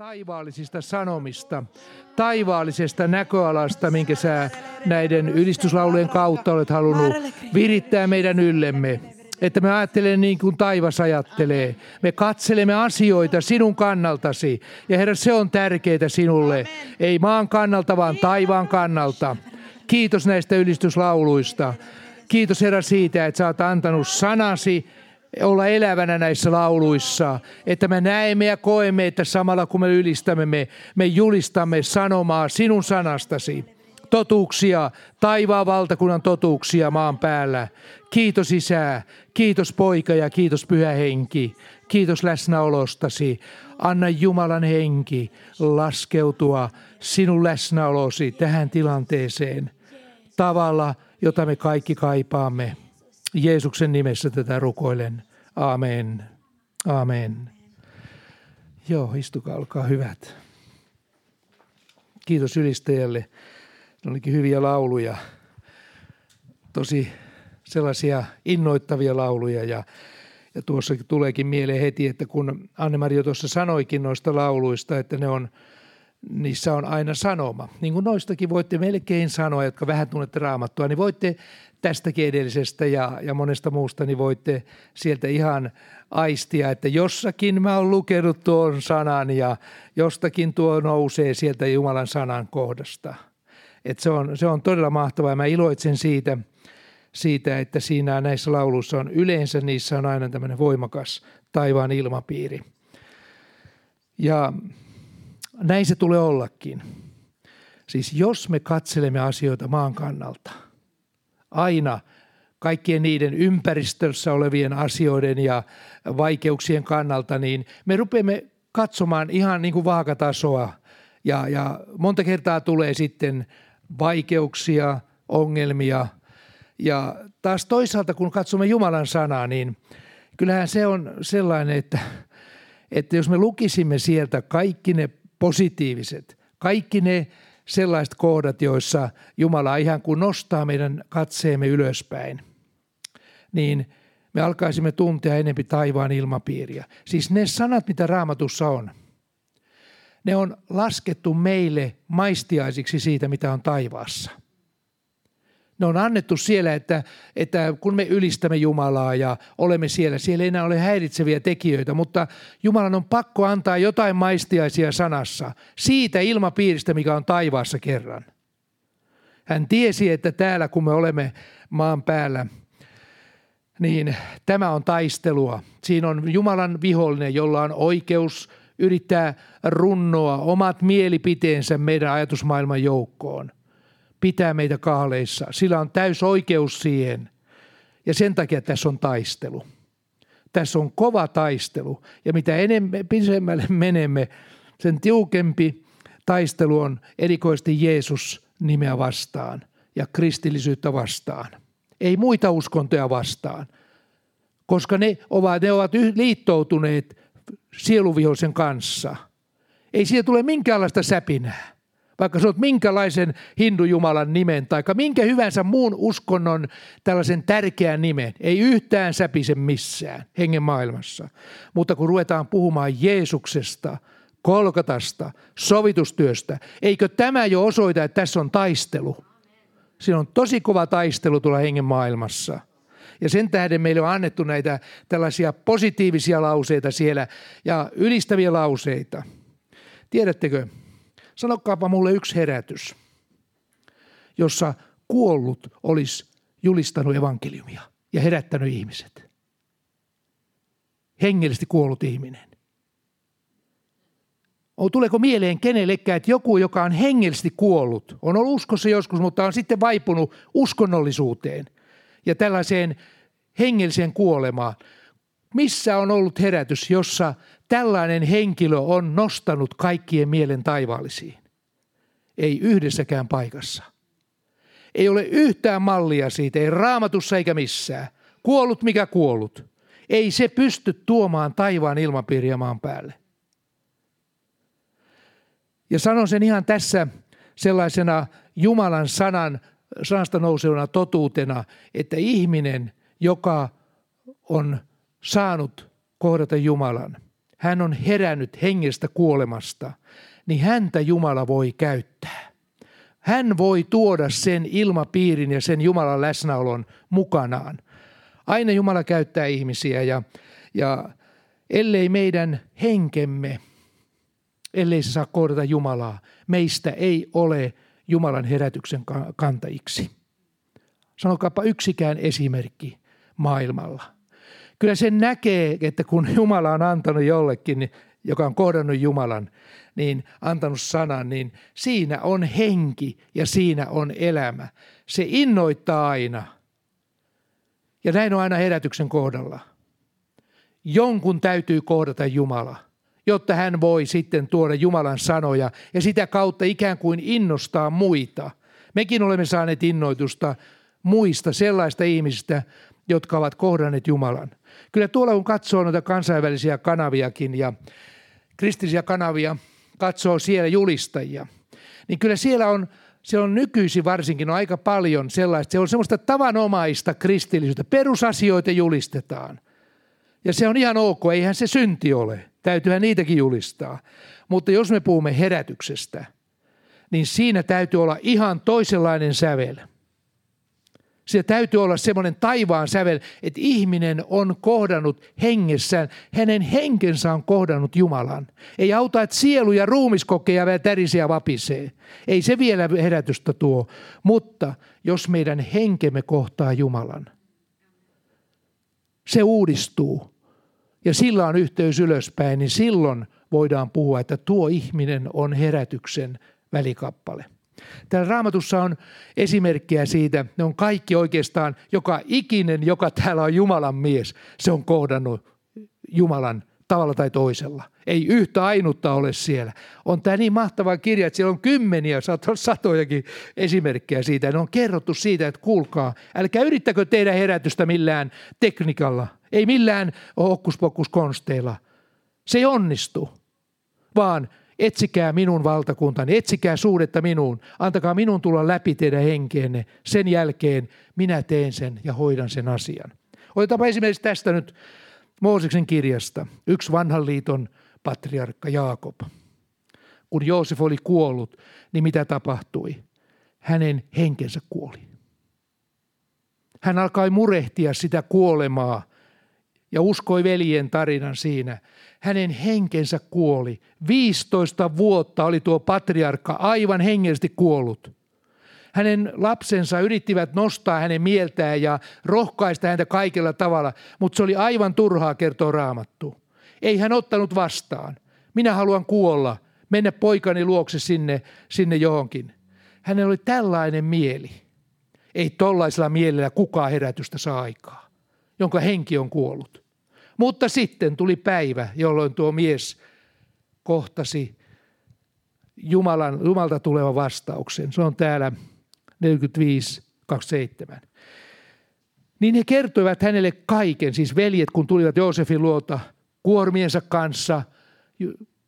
taivaallisista sanomista, taivaallisesta näköalasta, minkä sä näiden ylistyslaulujen kautta olet halunnut virittää meidän yllemme. Että me ajattelemme niin kuin taivas ajattelee. Me katselemme asioita sinun kannaltasi. Ja Herra, se on tärkeää sinulle. Ei maan kannalta, vaan taivaan kannalta. Kiitos näistä ylistyslauluista. Kiitos Herra siitä, että sä oot antanut sanasi olla elävänä näissä lauluissa, että me näemme ja koemme, että samalla kun me ylistämme, me, me julistamme sanomaa sinun sanastasi, totuuksia, taivaan valtakunnan totuuksia maan päällä. Kiitos Isä, kiitos Poika ja kiitos Pyhä Henki, kiitos läsnäolostasi. Anna Jumalan henki laskeutua sinun läsnäolosi tähän tilanteeseen tavalla, jota me kaikki kaipaamme. Jeesuksen nimessä tätä rukoilen. Amen. Amen. Joo, istukaa, olkaa hyvät. Kiitos ylistäjälle. Ne olikin hyviä lauluja. Tosi sellaisia innoittavia lauluja ja, ja tuossa tuleekin mieleen heti, että kun Anne-Maria tuossa sanoikin noista lauluista, että ne on, niissä on aina sanoma. Niin kuin noistakin voitte melkein sanoa, jotka vähän tunnette raamattua, niin voitte tästäkin edellisestä ja, ja monesta muusta, niin voitte sieltä ihan aistia, että jossakin mä oon lukenut tuon sanan ja jostakin tuo nousee sieltä Jumalan sanan kohdasta. Et se, on, se on todella mahtavaa ja mä iloitsen siitä, siitä, että siinä näissä lauluissa on yleensä, niissä on aina tämmöinen voimakas taivaan ilmapiiri. Ja näin se tulee ollakin. Siis jos me katselemme asioita maan kannalta – aina kaikkien niiden ympäristössä olevien asioiden ja vaikeuksien kannalta, niin me rupeamme katsomaan ihan niin kuin vaakatasoa. Ja, ja monta kertaa tulee sitten vaikeuksia, ongelmia. Ja taas toisaalta, kun katsomme Jumalan sanaa, niin kyllähän se on sellainen, että, että jos me lukisimme sieltä kaikki ne positiiviset, kaikki ne sellaiset kohdat, joissa Jumala ihan kuin nostaa meidän katseemme ylöspäin, niin me alkaisimme tuntea enempi taivaan ilmapiiriä. Siis ne sanat, mitä raamatussa on, ne on laskettu meille maistiaisiksi siitä, mitä on taivaassa. Ne on annettu siellä, että, että kun me ylistämme Jumalaa ja olemme siellä, siellä ei enää ole häiritseviä tekijöitä, mutta Jumalan on pakko antaa jotain maistiaisia sanassa siitä ilmapiiristä, mikä on taivaassa kerran. Hän tiesi, että täällä kun me olemme maan päällä, niin tämä on taistelua. Siinä on Jumalan vihollinen, jolla on oikeus yrittää runnoa omat mielipiteensä meidän ajatusmaailman joukkoon – pitää meitä kaaleissa. Sillä on täys oikeus siihen. Ja sen takia tässä on taistelu. Tässä on kova taistelu. Ja mitä enemmän pisemmälle menemme, sen tiukempi taistelu on erikoisesti Jeesus nimeä vastaan ja kristillisyyttä vastaan. Ei muita uskontoja vastaan, koska ne ovat, ne ovat liittoutuneet sieluvihoisen kanssa. Ei siitä tule minkäänlaista säpinää vaikka sä oot minkälaisen hindujumalan nimen tai minkä hyvänsä muun uskonnon tällaisen tärkeän nimen, ei yhtään säpise missään hengen maailmassa. Mutta kun ruvetaan puhumaan Jeesuksesta, Kolkatasta, sovitustyöstä, eikö tämä jo osoita, että tässä on taistelu? Siinä on tosi kova taistelu tuolla hengen maailmassa. Ja sen tähden meille on annettu näitä tällaisia positiivisia lauseita siellä ja ylistäviä lauseita. Tiedättekö, Sanokaapa mulle yksi herätys, jossa kuollut olisi julistanut evankeliumia ja herättänyt ihmiset. Hengellisesti kuollut ihminen. Tuleeko mieleen kenellekään, että joku, joka on hengellisesti kuollut, on ollut uskossa joskus, mutta on sitten vaipunut uskonnollisuuteen ja tällaiseen hengelliseen kuolemaan. Missä on ollut herätys, jossa tällainen henkilö on nostanut kaikkien mielen taivaallisiin. Ei yhdessäkään paikassa. Ei ole yhtään mallia siitä, ei raamatussa eikä missään. Kuollut mikä kuollut. Ei se pysty tuomaan taivaan ilmapiiriä maan päälle. Ja sanon sen ihan tässä sellaisena Jumalan sanan, sanasta nousevana totuutena, että ihminen, joka on saanut kohdata Jumalan – hän on herännyt hengestä kuolemasta, niin häntä Jumala voi käyttää. Hän voi tuoda sen ilmapiirin ja sen Jumalan läsnäolon mukanaan. Aina Jumala käyttää ihmisiä ja, ja ellei meidän henkemme, ellei se saa kohdata Jumalaa, meistä ei ole Jumalan herätyksen kantajiksi. Sanokaapa yksikään esimerkki maailmalla. Kyllä sen näkee, että kun Jumala on antanut jollekin, joka on kohdannut Jumalan, niin antanut sanan, niin siinä on henki ja siinä on elämä. Se innoittaa aina. Ja näin on aina herätyksen kohdalla. Jonkun täytyy kohdata Jumala, jotta hän voi sitten tuoda Jumalan sanoja ja sitä kautta ikään kuin innostaa muita. Mekin olemme saaneet innoitusta muista sellaista ihmisistä, jotka ovat kohdanneet Jumalan. Kyllä tuolla kun katsoo noita kansainvälisiä kanaviakin ja kristillisiä kanavia, katsoo siellä julistajia, niin kyllä siellä on, siellä on nykyisin varsinkin on aika paljon sellaista, se on semmoista tavanomaista kristillisyyttä, perusasioita julistetaan. Ja se on ihan ok, eihän se synti ole, täytyyhän niitäkin julistaa. Mutta jos me puhumme herätyksestä, niin siinä täytyy olla ihan toisenlainen sävel – se täytyy olla semmoinen taivaan sävel, että ihminen on kohdannut hengessään, hänen henkensä on kohdannut Jumalan. Ei auta, että sielu ja ruumis kokee tärisiä vapisee. Ei se vielä herätystä tuo, mutta jos meidän henkemme kohtaa Jumalan, se uudistuu ja sillä on yhteys ylöspäin, niin silloin voidaan puhua, että tuo ihminen on herätyksen välikappale. Täällä raamatussa on esimerkkejä siitä, ne on kaikki oikeastaan, joka ikinen, joka täällä on Jumalan mies, se on kohdannut Jumalan tavalla tai toisella. Ei yhtä ainutta ole siellä. On tämä niin mahtava kirja, että siellä on kymmeniä, satojakin esimerkkejä siitä. Ne on kerrottu siitä, että kuulkaa, älkää yrittäkö tehdä herätystä millään teknikalla, ei millään hokkuspokkuskonsteilla. Se ei onnistu, vaan etsikää minun valtakuntani, etsikää suhdetta minuun, antakaa minun tulla läpi teidän henkeenne. Sen jälkeen minä teen sen ja hoidan sen asian. Otetaanpa esimerkiksi tästä nyt Mooseksen kirjasta. Yksi vanhan liiton patriarkka Jaakob. Kun Joosef oli kuollut, niin mitä tapahtui? Hänen henkensä kuoli. Hän alkoi murehtia sitä kuolemaa ja uskoi veljen tarinan siinä hänen henkensä kuoli. 15 vuotta oli tuo patriarkka aivan hengellisesti kuollut. Hänen lapsensa yrittivät nostaa hänen mieltään ja rohkaista häntä kaikella tavalla, mutta se oli aivan turhaa kertoa raamattu. Ei hän ottanut vastaan. Minä haluan kuolla, mennä poikani luokse sinne, sinne johonkin. Hänellä oli tällainen mieli. Ei tollaisella mielellä kukaan herätystä saa aikaa, jonka henki on kuollut. Mutta sitten tuli päivä, jolloin tuo mies kohtasi Jumalan, Jumalta tulevan vastauksen. Se on täällä 45.27. Niin he kertoivat hänelle kaiken, siis veljet kun tulivat Joosefin luota kuormiensa kanssa,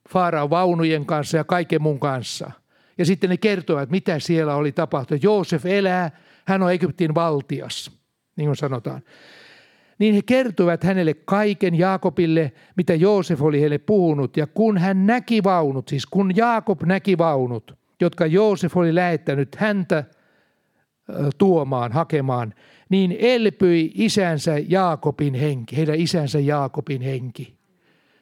Faaraan vaunujen kanssa ja kaiken mun kanssa. Ja sitten ne kertoivat, mitä siellä oli tapahtunut. Joosef elää, hän on Egyptin valtias, niin kuin sanotaan niin he kertoivat hänelle kaiken Jaakobille, mitä Joosef oli heille puhunut. Ja kun hän näki vaunut, siis kun Jaakob näki vaunut, jotka Joosef oli lähettänyt häntä tuomaan, hakemaan, niin elpyi isänsä Jaakobin henki, heidän isänsä Jaakobin henki.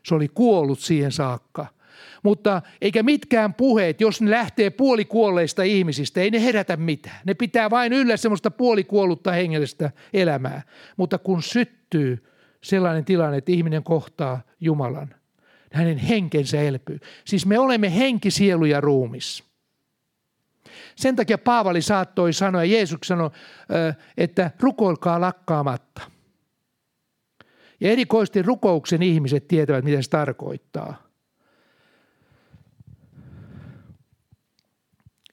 Se oli kuollut siihen saakka – mutta eikä mitkään puheet, jos ne lähtee puolikuolleista ihmisistä, ei ne herätä mitään. Ne pitää vain yllä semmoista puolikuollutta hengellistä elämää. Mutta kun syttyy sellainen tilanne, että ihminen kohtaa Jumalan, hänen henkensä elpyy. Siis me olemme henki, sielu ja ruumis. Sen takia Paavali saattoi sanoa, ja Jeesus sanoi, että rukoilkaa lakkaamatta. Ja erikoisesti rukouksen ihmiset tietävät, mitä se tarkoittaa.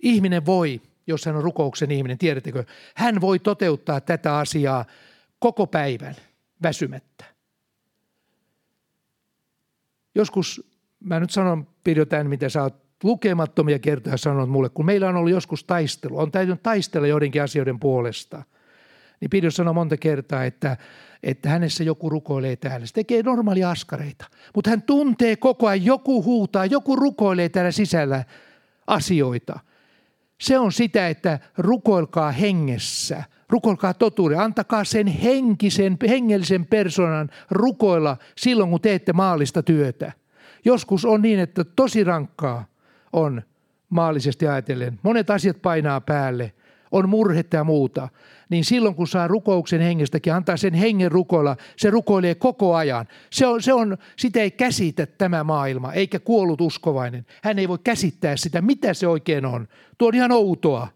Ihminen voi, jos hän on rukouksen ihminen, tiedättekö, hän voi toteuttaa tätä asiaa koko päivän väsymättä. Joskus, mä nyt sanon, pidetään mitä sä oot lukemattomia kertoja sanonut mulle, kun meillä on ollut joskus taistelu, on täytynyt taistella joidenkin asioiden puolesta. niin Pidus sanoi monta kertaa, että, että hänessä joku rukoilee täällä. Se tekee normaalia askareita, mutta hän tuntee koko ajan, joku huutaa, joku rukoilee täällä sisällä asioita. Se on sitä, että rukoilkaa hengessä, rukoilkaa totuuden, antakaa sen henkisen, hengellisen persoonan rukoilla silloin, kun teette maallista työtä. Joskus on niin, että tosi rankkaa on maallisesti ajatellen. Monet asiat painaa päälle, on murhetta ja muuta. Niin silloin kun saa rukouksen hengestäkin, antaa sen hengen rukoilla, se rukoilee koko ajan. Se on, se on, sitä ei käsitä tämä maailma, eikä kuollut uskovainen. Hän ei voi käsittää sitä, mitä se oikein on. Tuo on ihan outoa.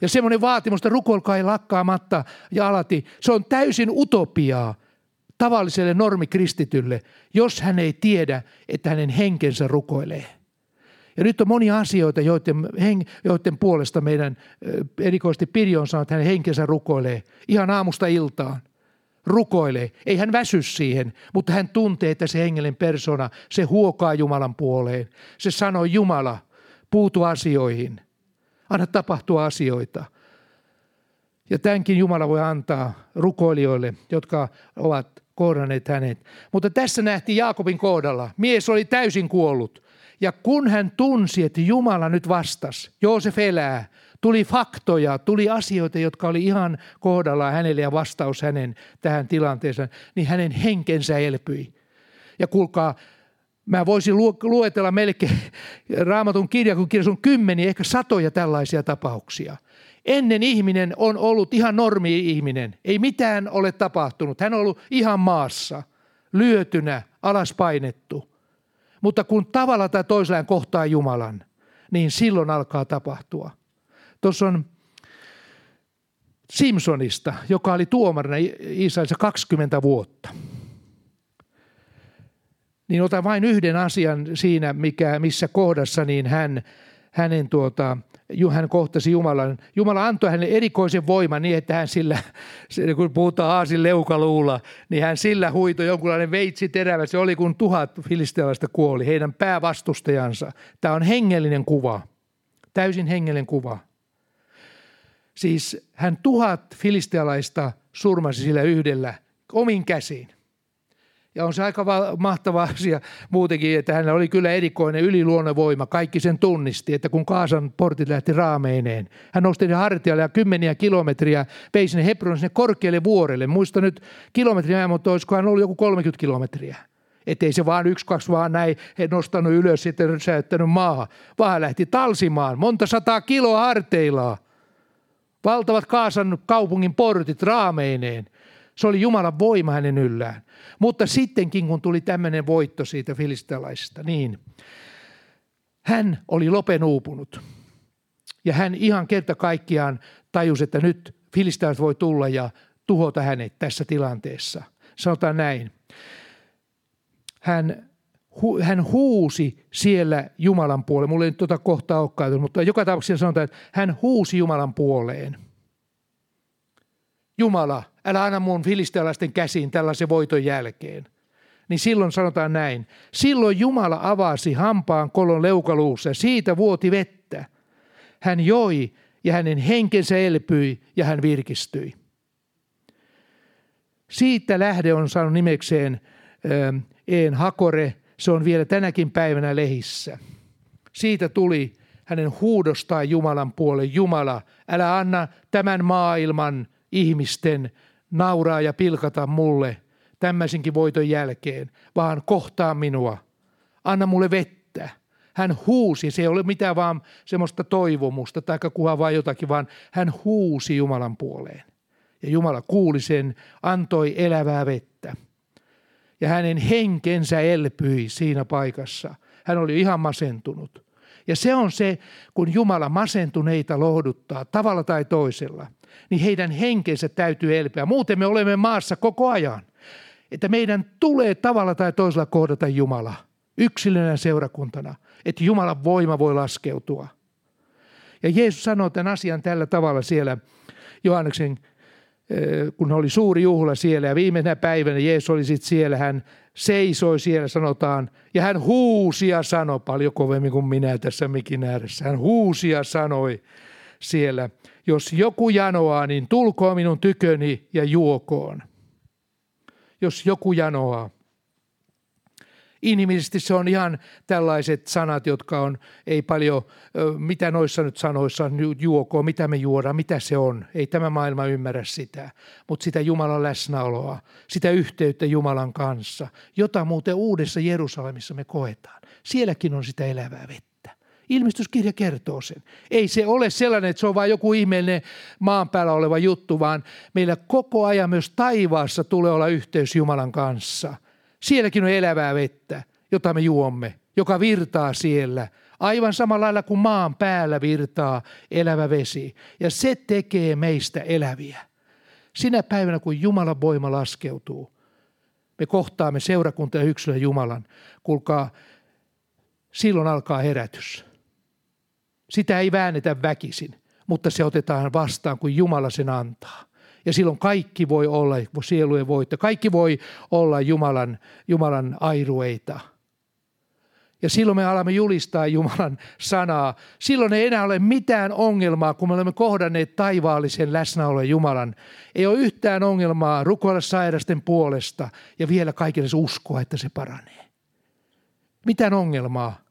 Ja semmoinen vaatimus, että rukoilkaa ei lakkaamatta ja alati, se on täysin utopiaa tavalliselle normikristitylle, jos hän ei tiedä, että hänen henkensä rukoilee. Ja nyt on monia asioita, joiden, hen, joiden puolesta meidän erikoisesti Pirjo on sanonut, että hänen henkensä rukoilee ihan aamusta iltaan. Rukoilee. Ei hän väsy siihen, mutta hän tuntee, että se hengellinen persona, se huokaa Jumalan puoleen. Se sanoo Jumala, puutu asioihin. Anna tapahtua asioita. Ja tämänkin Jumala voi antaa rukoilijoille, jotka ovat kohdanneet hänet. Mutta tässä nähtiin Jaakobin kohdalla. Mies oli täysin kuollut. Ja kun hän tunsi, että Jumala nyt vastasi, Joosef elää, tuli faktoja, tuli asioita, jotka oli ihan kohdallaan hänelle ja vastaus hänen tähän tilanteeseen, niin hänen henkensä elpyi. Ja kuulkaa, mä voisin luetella melkein raamatun kirja, kun kirjassa on kymmeniä, ehkä satoja tällaisia tapauksia. Ennen ihminen on ollut ihan normi-ihminen. Ei mitään ole tapahtunut. Hän on ollut ihan maassa, lyötynä, alas painettu. Mutta kun tavalla tai toisella kohtaa Jumalan, niin silloin alkaa tapahtua. Tuossa on Simpsonista, joka oli tuomarina Israelissa 20 vuotta. Niin otan vain yhden asian siinä, mikä, missä kohdassa niin hän, hänen tuota, hän kohtasi Jumalan. Jumala antoi hänelle erikoisen voiman niin, että hän sillä, kun puhutaan aasin leukaluulla, niin hän sillä huitoi jonkunlainen veitsi terävä. Se oli kun tuhat filistealaista kuoli, heidän päävastustajansa. Tämä on hengellinen kuva, täysin hengellinen kuva. Siis hän tuhat filistealaista surmasi sillä yhdellä omin käsiin. Ja on se aika mahtava asia muutenkin, että hänellä oli kyllä erikoinen voima. Kaikki sen tunnisti, että kun Kaasan portit lähti raameineen, hän nosti ne hartialle ja kymmeniä kilometriä vei sinne Hebron sinne korkealle vuorelle. Muista nyt kilometriä, mutta olisikohan ollut joku 30 kilometriä. Että ei se vaan yksi, kaksi vaan näin he nostanut ylös sitten säyttänyt maahan, vaan lähti talsimaan monta sataa kiloa harteillaan. Valtavat Kaasan kaupungin portit raameineen. Se oli Jumalan voima hänen yllään. Mutta sittenkin, kun tuli tämmöinen voitto siitä filistalaisesta, niin hän oli lopen uupunut. Ja hän ihan kerta kaikkiaan tajusi, että nyt filistalaiset voi tulla ja tuhota hänet tässä tilanteessa. Sanotaan näin. Hän, hu, hän huusi siellä Jumalan puoleen. Mulla ei nyt tuota kohtaa olekaan, mutta joka tapauksessa sanotaan, että hän huusi Jumalan puoleen. Jumala, älä anna mun filistealaisten käsiin tällaisen voiton jälkeen. Niin silloin sanotaan näin. Silloin Jumala avasi hampaan kolon leukaluussa siitä vuoti vettä. Hän joi ja hänen henkensä elpyi ja hän virkistyi. Siitä lähde on saanut nimekseen Een Hakore. Se on vielä tänäkin päivänä lehissä. Siitä tuli hänen huudostaan Jumalan puolen. Jumala, älä anna tämän maailman ihmisten nauraa ja pilkata mulle tämmöisenkin voiton jälkeen, vaan kohtaa minua. Anna mulle vettä. Hän huusi, se ei ole mitään vaan semmoista toivomusta tai kuhaa vai jotakin, vaan hän huusi Jumalan puoleen. Ja Jumala kuuli sen, antoi elävää vettä. Ja hänen henkensä elpyi siinä paikassa. Hän oli ihan masentunut. Ja se on se, kun Jumala masentuneita lohduttaa tavalla tai toisella – niin heidän henkensä täytyy elpyä. Muuten me olemme maassa koko ajan. Että meidän tulee tavalla tai toisella kohdata Jumala yksilönä seurakuntana, että Jumalan voima voi laskeutua. Ja Jeesus sanoi tämän asian tällä tavalla siellä Johanneksen, kun oli suuri juhla siellä ja viimeisenä päivänä Jeesus oli sitten siellä, hän seisoi siellä sanotaan ja hän huusi ja sanoi paljon kovemmin kuin minä tässä mikin ääressä. Hän huusi ja sanoi, siellä. Jos joku janoaa, niin tulkoon minun tyköni ja juokoon. Jos joku janoaa. Inhimillisesti se on ihan tällaiset sanat, jotka on, ei paljon, mitä noissa nyt sanoissa juokoo, mitä me juodaan, mitä se on. Ei tämä maailma ymmärrä sitä, mutta sitä Jumalan läsnäoloa, sitä yhteyttä Jumalan kanssa, jota muuten uudessa Jerusalemissa me koetaan. Sielläkin on sitä elävää vettä. Ilmestyskirja kertoo sen. Ei se ole sellainen, että se on vain joku ihmeellinen maan päällä oleva juttu, vaan meillä koko ajan myös taivaassa tulee olla yhteys Jumalan kanssa – Sielläkin on elävää vettä, jota me juomme, joka virtaa siellä, aivan samalla lailla kuin maan päällä virtaa elävä vesi. Ja se tekee meistä eläviä. Sinä päivänä, kun Jumalan voima laskeutuu, me kohtaamme seurakunta ja yksilön Jumalan. Kuulkaa, silloin alkaa herätys. Sitä ei väännetä väkisin, mutta se otetaan vastaan, kun Jumala sen antaa. Ja silloin kaikki voi olla sielujen voitto. Kaikki voi olla Jumalan, Jumalan airueita. Ja silloin me alamme julistaa Jumalan sanaa. Silloin ei enää ole mitään ongelmaa, kun me olemme kohdanneet taivaallisen läsnäolon Jumalan. Ei ole yhtään ongelmaa rukoilla sairasten puolesta ja vielä kaikille uskoa, että se paranee. Mitään ongelmaa.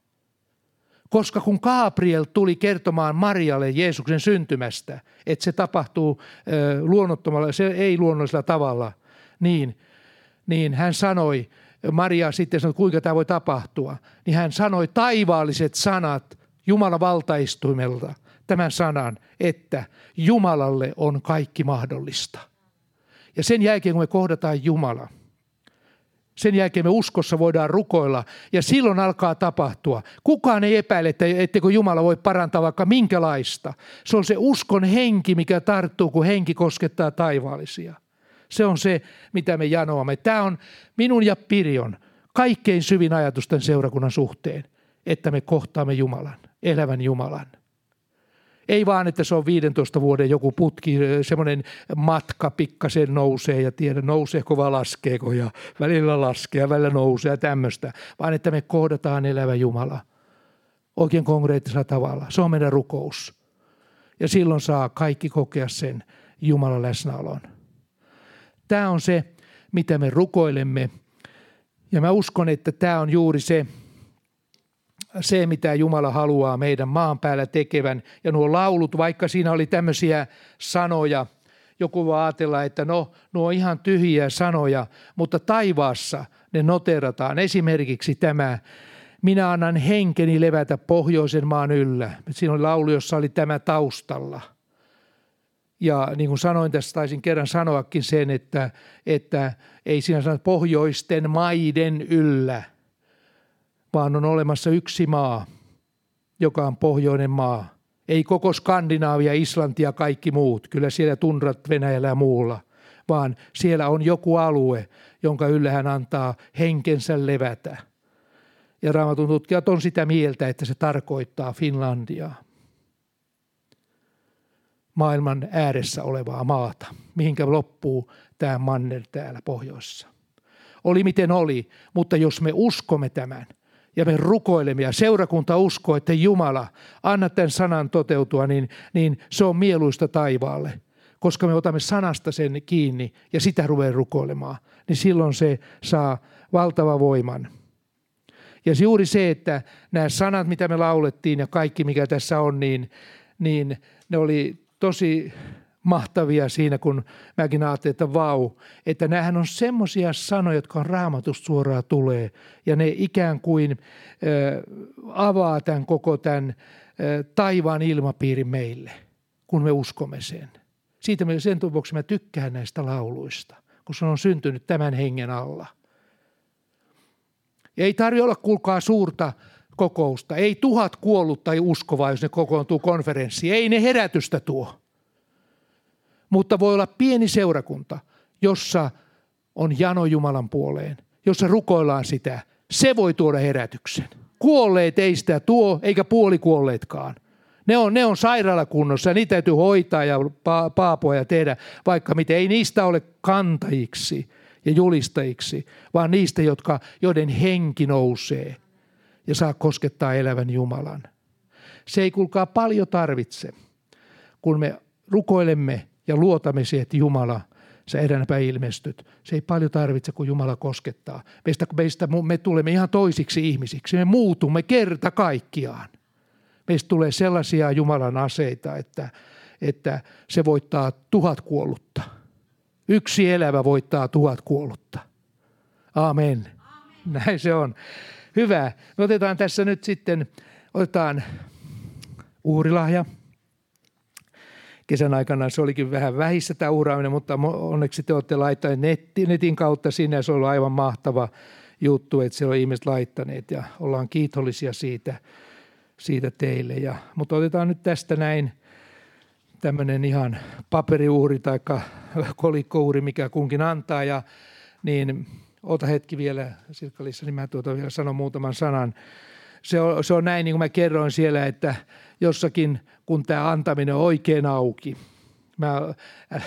Koska kun Gabriel tuli kertomaan Marialle Jeesuksen syntymästä, että se tapahtuu luonnottomalla, se ei luonnollisella tavalla, niin, niin hän sanoi, Maria sitten sanoi, kuinka tämä voi tapahtua, niin hän sanoi taivaalliset sanat Jumalan valtaistuimelta tämän sanan, että Jumalalle on kaikki mahdollista. Ja sen jälkeen, kun me kohdataan Jumala – sen jälkeen me uskossa voidaan rukoilla ja silloin alkaa tapahtua. Kukaan ei epäile, että etteikö Jumala voi parantaa vaikka minkälaista. Se on se uskon henki, mikä tarttuu, kun henki koskettaa taivaallisia. Se on se, mitä me janoamme. Tämä on minun ja Pirjon kaikkein syvin ajatusten seurakunnan suhteen, että me kohtaamme Jumalan, elävän Jumalan. Ei vaan, että se on 15 vuoden joku putki, semmoinen matka pikkasen nousee ja tiedä nouseeko vai laskeeko ja välillä laskee ja välillä nousee ja tämmöistä, vaan että me kohdataan elävä Jumala oikein konkreettisella tavalla. Se on meidän rukous. Ja silloin saa kaikki kokea sen Jumalan läsnäolon. Tämä on se, mitä me rukoilemme. Ja mä uskon, että tämä on juuri se, se, mitä Jumala haluaa meidän maan päällä tekevän. Ja nuo laulut, vaikka siinä oli tämmöisiä sanoja, joku voi ajatella, että no, nuo on ihan tyhjiä sanoja, mutta taivaassa ne noterataan. Esimerkiksi tämä, minä annan henkeni levätä pohjoisen maan yllä. Siinä oli laulu, jossa oli tämä taustalla. Ja niin kuin sanoin tässä, taisin kerran sanoakin sen, että, että ei siinä sanota pohjoisten maiden yllä – vaan on olemassa yksi maa, joka on pohjoinen maa. Ei koko Skandinaavia, Islanti ja kaikki muut, kyllä siellä tundrat Venäjällä ja muulla, vaan siellä on joku alue, jonka yllä hän antaa henkensä levätä. Ja raamatun tutkijat on sitä mieltä, että se tarkoittaa Finlandiaa. Maailman ääressä olevaa maata, mihinkä loppuu tämä manner täällä pohjoissa. Oli miten oli, mutta jos me uskomme tämän – ja me rukoilemme ja seurakunta uskoo, että Jumala, anna tämän sanan toteutua, niin, niin se on mieluista taivaalle. Koska me otamme sanasta sen kiinni ja sitä ruvetaan rukoilemaan, niin silloin se saa valtava voiman. Ja juuri se, että nämä sanat, mitä me laulettiin ja kaikki, mikä tässä on, niin, niin ne oli tosi mahtavia siinä, kun mäkin ajattelin, että vau, että näähän on semmoisia sanoja, jotka on raamatusta suoraan tulee, ja ne ikään kuin äh, avaa tämän koko tämän äh, taivaan ilmapiirin meille, kun me uskomme sen. Siitä me, sen vuoksi mä tykkään näistä lauluista, kun se on syntynyt tämän hengen alla. Ei tarvitse olla, kuulkaa, suurta kokousta. Ei tuhat kuollut tai uskovaa, jos ne kokoontuu konferenssiin. Ei ne herätystä tuo mutta voi olla pieni seurakunta, jossa on jano Jumalan puoleen, jossa rukoillaan sitä. Se voi tuoda herätyksen. Kuolleet ei sitä tuo, eikä puolikuolleetkaan. Ne on, ne on sairaalakunnossa ja niitä täytyy hoitaa ja paapoa ja tehdä vaikka miten. Ei niistä ole kantajiksi ja julistajiksi, vaan niistä, jotka, joiden henki nousee ja saa koskettaa elävän Jumalan. Se ei kulkaa paljon tarvitse kun me rukoilemme ja luotamme siihen, että Jumala, sä eräänä päivänä ilmestyt. Se ei paljon tarvitse, kun Jumala koskettaa. Meistä, meistä me tulemme ihan toisiksi ihmisiksi. Me muutumme kerta kaikkiaan. Meistä tulee sellaisia Jumalan aseita, että, että se voittaa tuhat kuollutta. Yksi elävä voittaa tuhat kuollutta. Amen. Näin se on. Hyvä. Me otetaan tässä nyt sitten, otetaan uhrilahja. Kesän aikana se olikin vähän vähissä tämä uhraaminen, mutta onneksi te olette laittaneet netti, netin kautta sinne ja se on ollut aivan mahtava juttu, että siellä on ihmiset laittaneet ja ollaan kiitollisia siitä, siitä teille. Ja, mutta otetaan nyt tästä näin tämmöinen ihan paperiuhri tai kolikkouhri, mikä kunkin antaa ja niin ota hetki vielä, Sirkka-Liissa, niin mä tuota vielä sanon muutaman sanan. Se on, se on näin, niin kuin mä kerroin siellä, että jossakin, kun tämä antaminen on oikein auki. Mä, äh,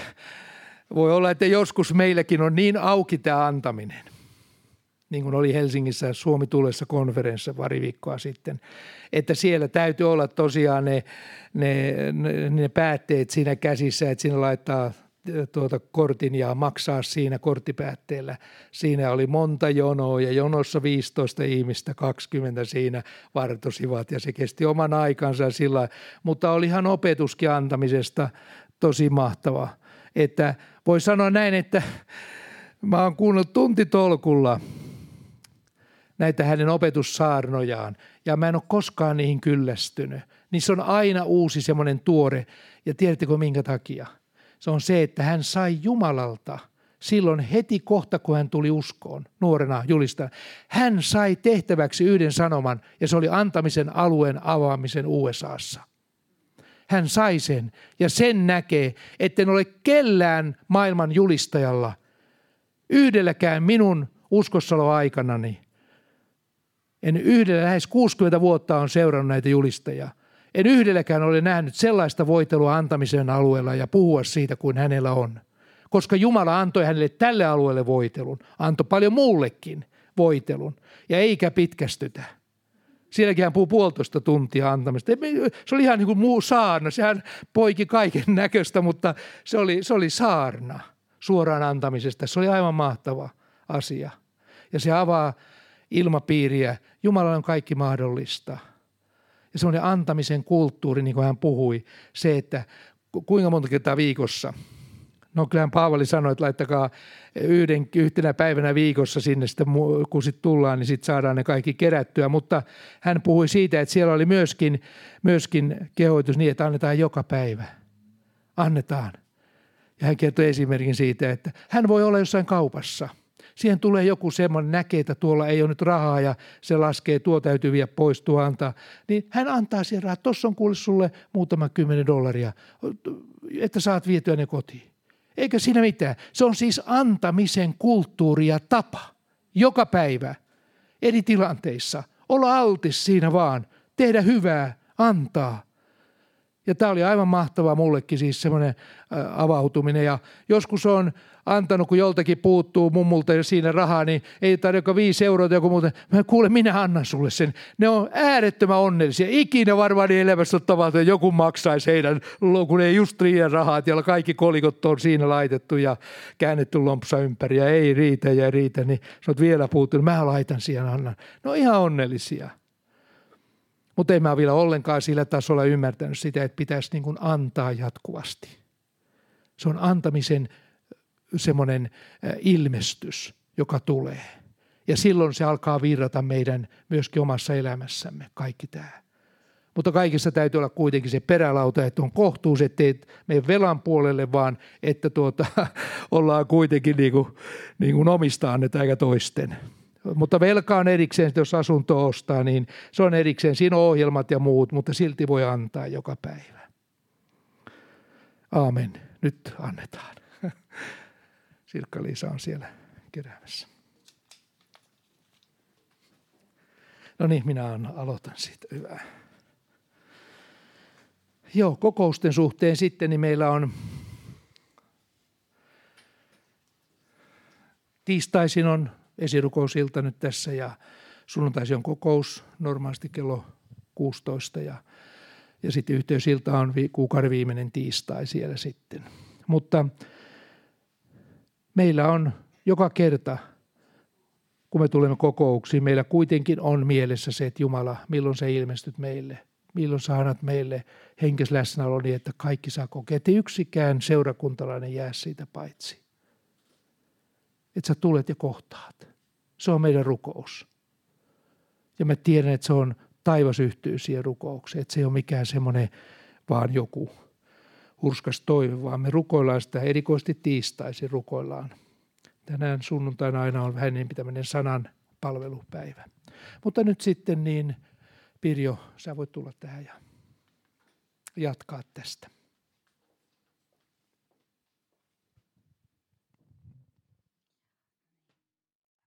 voi olla, että joskus meilläkin on niin auki tämä antaminen, niin kuin oli Helsingissä Suomi tulessa konferenssissa pari viikkoa sitten, että siellä täytyy olla tosiaan ne, ne, ne, päätteet siinä käsissä, että siinä laittaa tuota kortin ja maksaa siinä korttipäätteellä. Siinä oli monta jonoa ja jonossa 15 ihmistä, 20 siinä vartosivat ja se kesti oman aikansa sillä mutta oli ihan opetuskin antamisesta tosi mahtava. Että voi sanoa näin, että mä oon kuunnellut tuntitolkulla näitä hänen opetussaarnojaan ja mä en ole koskaan niihin kyllästynyt. Niissä on aina uusi semmoinen tuore ja tiedättekö minkä takia – se on se, että hän sai Jumalalta silloin heti kohta, kun hän tuli uskoon nuorena julistaa. Hän sai tehtäväksi yhden sanoman ja se oli antamisen alueen avaamisen USAssa. Hän sai sen ja sen näkee, etten ole kellään maailman julistajalla, yhdelläkään minun uskossaloaikanani. En yhdellä lähes 60 vuotta on seurannut näitä julistajia – en yhdelläkään ole nähnyt sellaista voitelua antamisen alueella ja puhua siitä kuin hänellä on. Koska Jumala antoi hänelle tälle alueelle voitelun, antoi paljon muullekin voitelun ja eikä pitkästytä. Sielläkin hän puhuu puolitoista tuntia antamista. Se oli ihan niin kuin muu saarna. Sehän poiki kaiken näköistä, mutta se oli, se oli saarna suoraan antamisesta. Se oli aivan mahtava asia. Ja se avaa ilmapiiriä. Jumala on kaikki mahdollista – ja semmoinen antamisen kulttuuri, niin kuin hän puhui, se, että kuinka monta kertaa viikossa. No kyllähän Paavali sanoi, että laittakaa yhden, yhtenä päivänä viikossa sinne, sitten, kun sitten tullaan, niin sitten saadaan ne kaikki kerättyä. Mutta hän puhui siitä, että siellä oli myöskin, myöskin kehoitus niin, että annetaan joka päivä. Annetaan. Ja hän kertoi esimerkin siitä, että hän voi olla jossain kaupassa – siihen tulee joku semmoinen, näkee, että tuolla ei ole nyt rahaa ja se laskee, tuo täytyy vielä pois, tuo antaa. Niin hän antaa siihen rahaa, tuossa on kuule sulle muutama kymmenen dollaria, että saat vietyä ne kotiin. Eikä siinä mitään. Se on siis antamisen kulttuuri ja tapa joka päivä eri tilanteissa. Olla altis siinä vaan, tehdä hyvää, antaa. Ja tämä oli aivan mahtavaa mullekin siis semmoinen avautuminen. Ja joskus on antanut, kun joltakin puuttuu mummulta siinä rahaa, niin ei tarjoka viisi euroa joku muuta. Mä kuule, minä annan sulle sen. Ne on äärettömän onnellisia. Ikinä varmaan niin elämässä on tavallaan, että joku maksaisi heidän, kun ei just riitä rahaa, että kaikki kolikot on siinä laitettu ja käännetty lompsa ympäri ja ei riitä ja riitä, niin sä oot vielä puuttunut. Mä laitan siihen, annan. No ihan onnellisia. Mutta en mä vielä ollenkaan sillä tasolla ymmärtänyt sitä, että pitäisi niin kuin antaa jatkuvasti. Se on antamisen semmoinen ilmestys, joka tulee. Ja silloin se alkaa virrata meidän myöskin omassa elämässämme, kaikki tämä. Mutta kaikissa täytyy olla kuitenkin se perälauta, että on kohtuus, ettei mene velan puolelle, vaan että tuota, ollaan kuitenkin niin kuin, niin kuin omista annetaan eikä toisten. Mutta velka on erikseen, jos asunto ostaa, niin se on erikseen. Siinä on ohjelmat ja muut, mutta silti voi antaa joka päivä. Aamen. Nyt annetaan. Sirkka-Liisa on siellä keräämässä. No niin, minä aloitan siitä. Hyvä. Joo, kokousten suhteen sitten niin meillä on tiistaisin on esirukousilta nyt tässä ja sunnuntaisin on kokous normaalisti kello 16 ja, Ja sitten yhteysilta on kuukauden viimeinen tiistai siellä sitten. Mutta meillä on joka kerta, kun me tulemme kokouksiin, meillä kuitenkin on mielessä se, että Jumala, milloin se ilmestyt meille, milloin sä annat meille henkes läsnäolo niin, että kaikki saa kokea, että yksikään seurakuntalainen jää siitä paitsi. Että sä tulet ja kohtaat. Se on meidän rukous. Ja mä tiedän, että se on taivas yhtyy siihen rukoukseen, että se ei ole mikään semmoinen vaan joku hurskas toive, vaan me rukoillaan sitä erikoisesti tiistaisin rukoillaan. Tänään sunnuntaina aina on vähän niin tämmöinen sanan palvelupäivä. Mutta nyt sitten niin, Pirjo, sä voit tulla tähän ja jatkaa tästä.